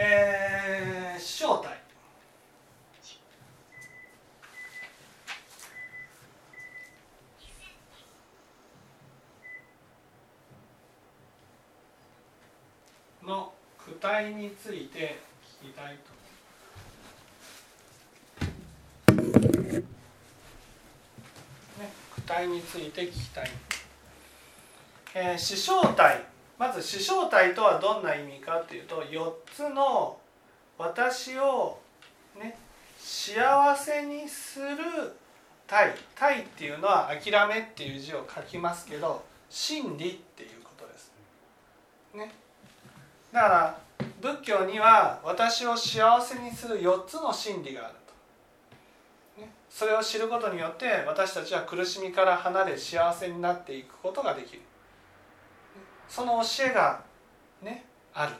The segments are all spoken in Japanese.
えー、正体の躯体について聞きたいと。ね、躯体について聞きたい。えー、視正体まず視正体とはどんな意味かというと4つの私をね幸せにする体体っていうのは諦めっていう字を書きますけど真理っていうことです。ね、だから仏教には私を幸せにする4つの真理があると、ね、それを知ることによって私たちは苦しみから離れ幸せになっていくことができる。その教えがねあると。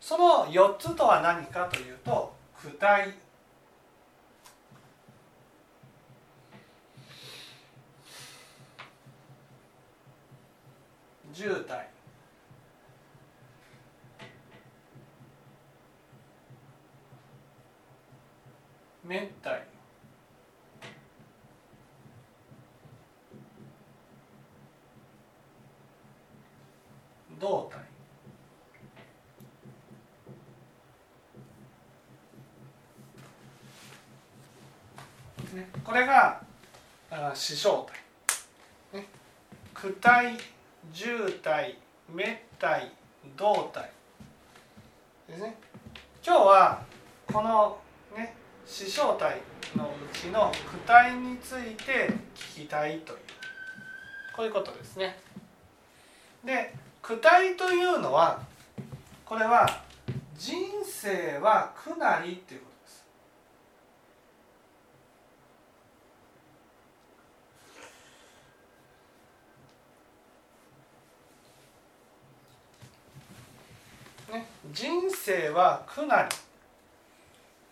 その4つとは何かというと具体。渋滞。滅体胴体、これが視小体、ね、躯体渋体滅体胴体ですね。今日はこのね視小体のうちの躯体について聞きたいという。こういうことですね。で躯体というのはこれは人生は苦なりっていうことです。ね、人生は苦な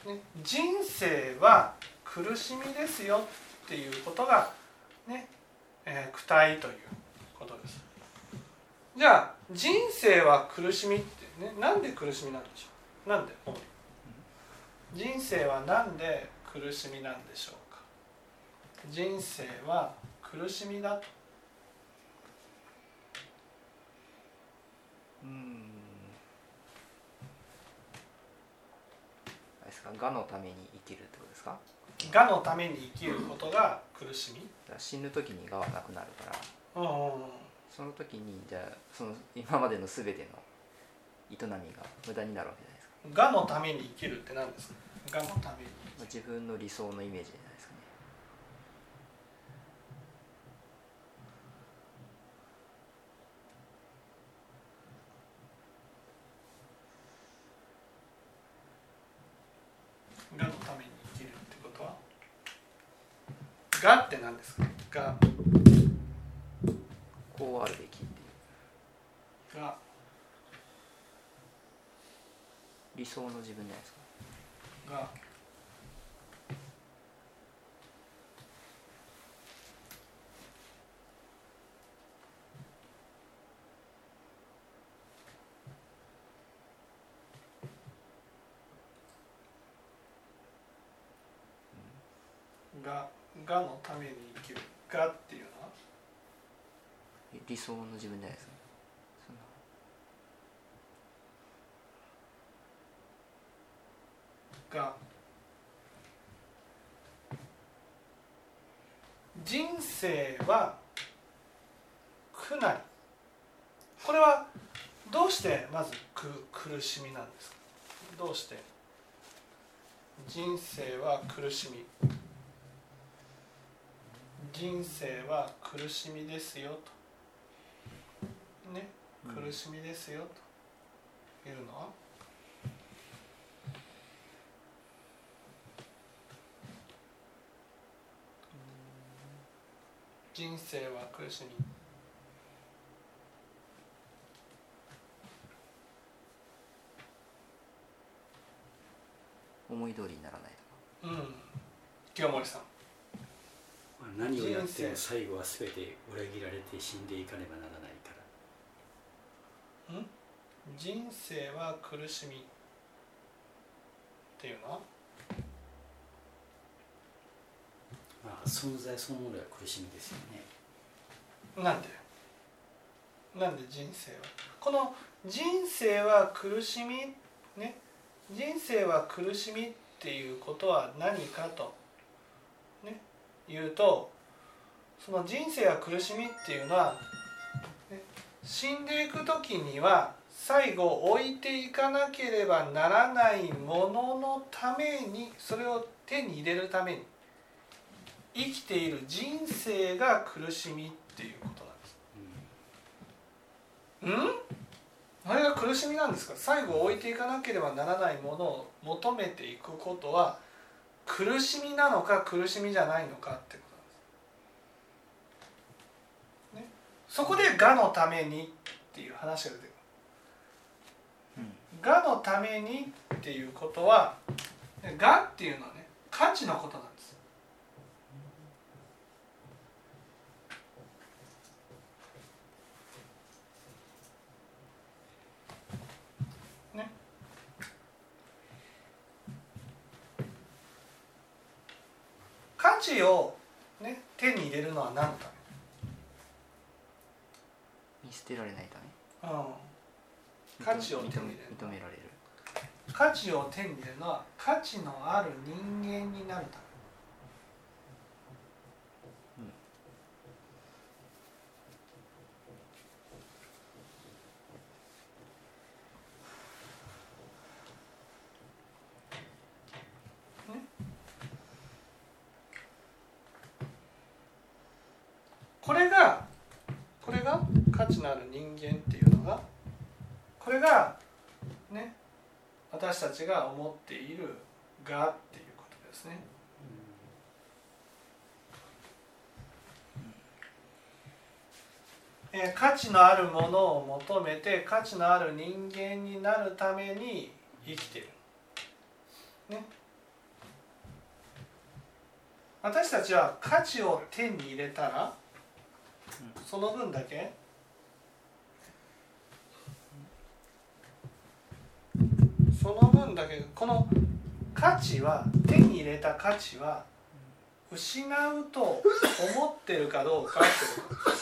り、ね、人生は苦しみですよっていうことがね、えー、苦体ということです。じゃあ人生は苦しみってねなんで苦しみなんでしょう？なんで？人生はなんで苦しみなんでしょうか？人生は苦しみだ。とうん。ですか？我のために生きるってことですか？我のために生きることが苦しみ。死ぬ時に我はなくなるから。うんうんうんその時にじゃあその今までの全ての営みが無駄になるわけじゃないですか。がのために生きるって何ですか？がのために。自分の理想のイメージじゃないですかね。がのために生きるってことは？がって何ですか？がこうあるべきが。理想の自分じゃないですか。が。ががのために生きる。がっていう理想の自分じゃないですか。が。人生は苦なりこれはどうしてまず苦苦しみなんですか？どうして？人生は苦しみ。人生は苦しみですよと。ね苦しみですよというのは？人生は苦しみ。思い通りにならないうん。清盛さん。何をやっても最後は全て裏切られて死んでいかねばならない人生は苦しみっていうの？はまあ存在そのものが苦しみですよね。なんで？なんで人生は？この人生は苦しみね？人生は苦しみっていうことは何かとね言うとその人生は苦しみっていうのは、ね、死んでいく時には最後置いていかなければならないもののためにそれを手に入れるために生きている人生が苦しみっていうことなんです。うん。あれが苦しみなんですか？最後置いていかなければならないものを求めていくことは苦しみなのか苦しみじゃないのかってことなんです。ね、そこで「がのために」っていう話が出てくる。がのためにっていうことはがっていうのはね価値のことなんです。ね。価値を、ね、手に入れるのは何のた見捨てられないため、うん、め価値を手に入れる。認められる。価値を手に入れるのは価値のある人間になるため、ねこれがこれが価値のある人間っていうのがこれがね私たちが思っている「が」っていうことですね。えー価値のあるものを求めて価値のある人間になるために生きてる。ね。私たちは価値を手に入れたらその分だけその分だけこの価値は手に入れた価値は失うと思ってるかどうかってこと。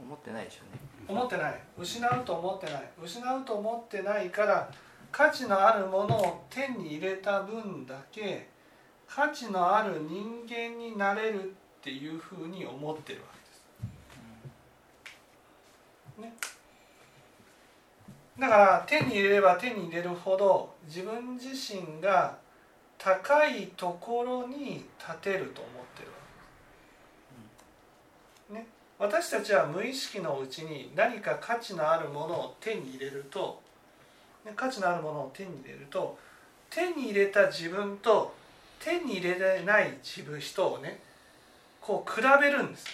思ってないでしょうね。思ってない。失うと思ってない。失うと思ってないから価値のあるものを手に入れた分だけ価値のある人間になれるっていうふうに思ってるわけです。ね。だから手に入れれば手に入れるほど自分自身が高いところに立てると思ってる。ね。私たちは無意識のうちに何か価値のあるものを手に入れると、ね、価値のあるものを手に入れると手に入れた自分と手に入れれない自分人をねこう比べるんです。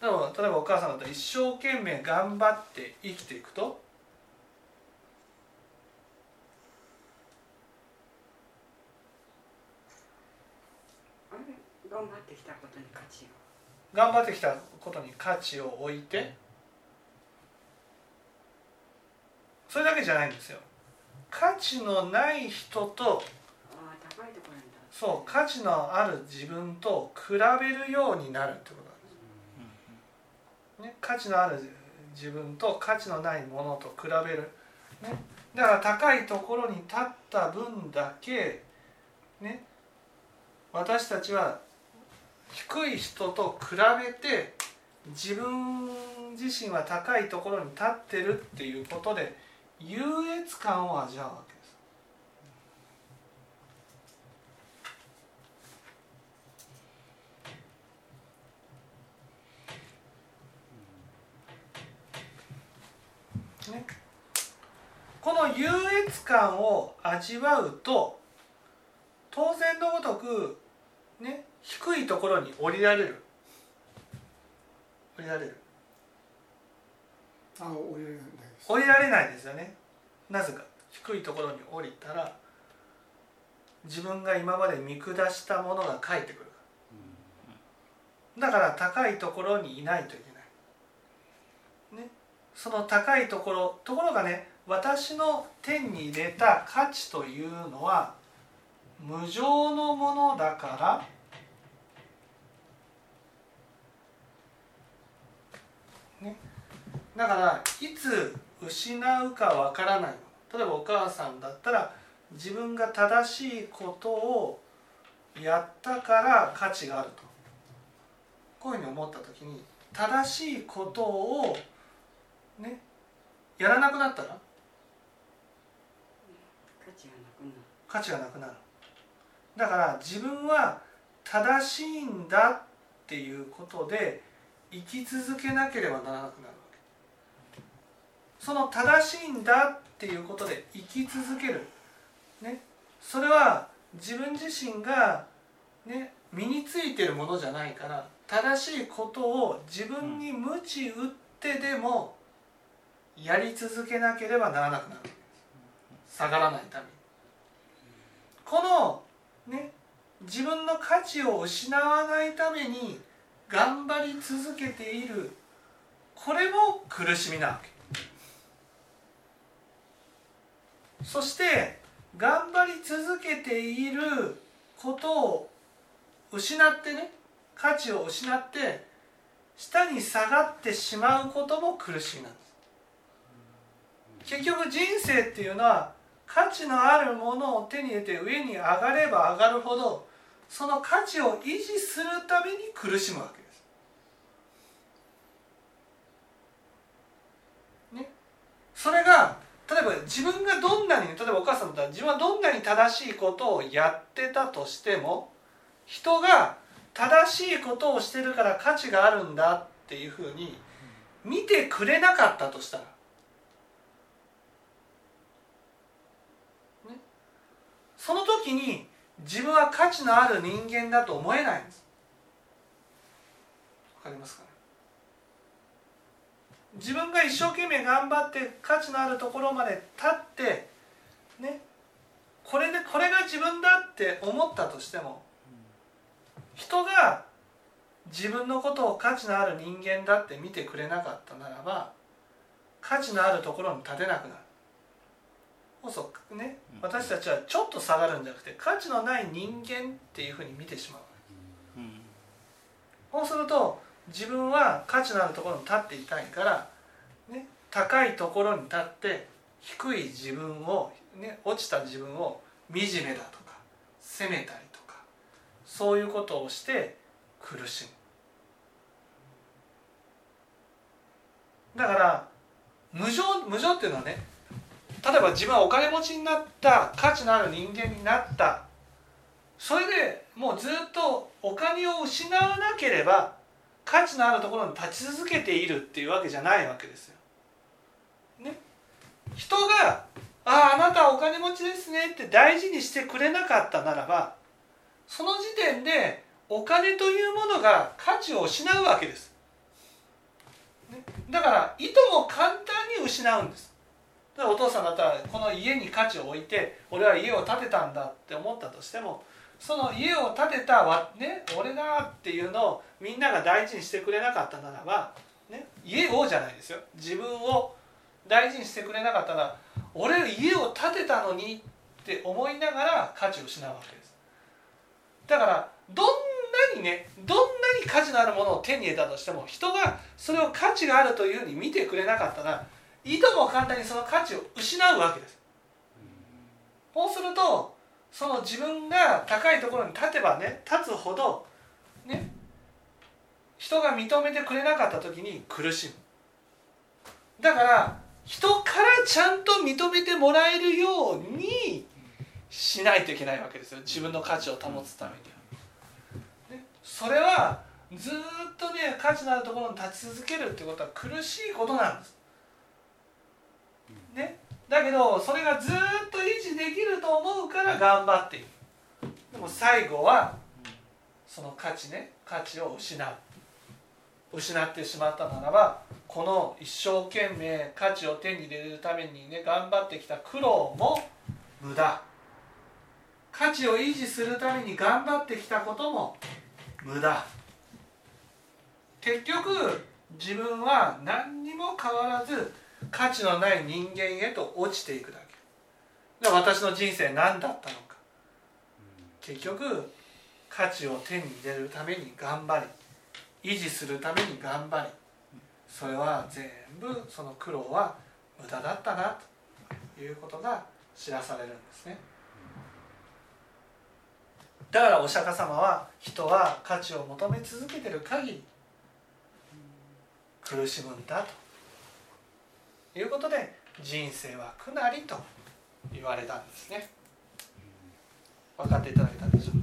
でも例えばお母さんだったら一生懸命頑張って生きていくとあれ頑張ってきたことに価値を。頑張ってきたことに価値を置いてそれだけじゃないんですよ。価値のない人とそう価値のある自分と比べるようになるってことなんです、ね、価値のある自分と価値のないものと比べる、ね、だから高いところに立った分だけね私たちは低い人と比べて自分自身は高いところに立ってるっていうことで優越感を味わうわけです。ね、この優越感を味わうと当然のごとくね低いところに降りられる。降りられる。あ降りられないです。降りられないですよね。なぜか。低いところに降りたら自分が今まで見下したものが返ってくる。だから高いところにいないといけない、ね、その高いところところがね私の手に入れた価値というのは無常のものだからね。だからいつ失うかわからない。例えばお母さんだったら自分が正しいことをやったから価値があると。こういうふうに思った時に正しいことをねやらなくなったら？価値がなくなる。価値がなくなる。だから自分は正しいんだっていうことで生き続けなければならなくなるわけ。その正しいんだっていうことで生き続ける。ね。それは自分自身がね身についてるものじゃないから正しいことを自分に鞭打ってでもやり続けなければならなくなる下がらないために。このね自分の価値を失わないために頑張り続けている。これも苦しみなわけ。そして頑張り続けていることを失ってね価値を失って下に下がってしまうことも苦しみなんです。結局人生っていうのは価値のあるものを手に入れて上に上がれば上がるほどその価値を維持するために苦しむわけです。ね、それが例えば自分がどんなに例えばお母さんだったら自分はどんなに正しいことをやってたとしても人が正しいことをしてるから価値があるんだっていうふうに見てくれなかったとしたら。その時に自分は価値のある人間だと思えないんです。わかりますかね？自分が一生懸命頑張って価値のあるところまで立ってねこれでこれが自分だって思ったとしても人が自分のことを価値のある人間だって見てくれなかったならば価値のあるところに立てなくなる。こそね。私たちはちょっと下がるんじゃなくて価値のない人間っていうふうに見てしまう。そうすると自分は価値のあるところに立っていたいから、ね、高いところに立って低い自分を、ね、落ちた自分を惨めだとか責めたりとかそういうことをして苦しむだから無常無常っていうのはね例えば自分はお金持ちになった価値のある人間になったそれでもうずっとお金を失わなければ価値のあるところに立ち続けているっていうわけじゃないわけですよ。ね、人が「あああなたはお金持ちですね」って大事にしてくれなかったならばその時点でお金というものが価値を失うわけです。ね、だからいとも簡単に失うんです。お父さんだったらこの家に価値を置いて俺は家を建てたんだって思ったとしてもその家を建てたわ、ね、俺だっていうのをみんなが大事にしてくれなかったならば、ね、家をじゃないですよ自分を大事にしてくれなかったら俺家を建てたのにって思いながら価値を失うわけです。だからどんなにねどんなに価値のあるものを手に入れたとしても人がそれを価値があるというふうに見てくれなかったらいとも簡単にその価値を失うわけです。そうするとその自分が高いところに立てばね立つほどね人が認めてくれなかった時に苦しむ。だから人ちゃんと認めてもらえるようにしないといけないわけですよ。自分の価値を保つために。は、ね、それはずっとね価値のあるところに立ち続けるってことは苦しいことなんです。ね、だけどそれがずっと維持できると思うから頑張っている。でも最後はその価値ね価値を失う。失ってしまったならばこの一生懸命価値を手に入れるためにね頑張ってきた苦労も無駄。価値を維持するために頑張ってきたことも無駄。結局自分は何にも変わらず価値のない人間へと落ちていくだけ。で私の人生何だったのか。結局価値を手に入れるために頑張り維持するために頑張りそれは全部その苦労は無駄だったなということが知らされるんですね。だからお釈迦様は人は価値を求め続けてる限り苦しむんだということで人生は苦なりと言われたんですね。分かっていただけたでしょうか？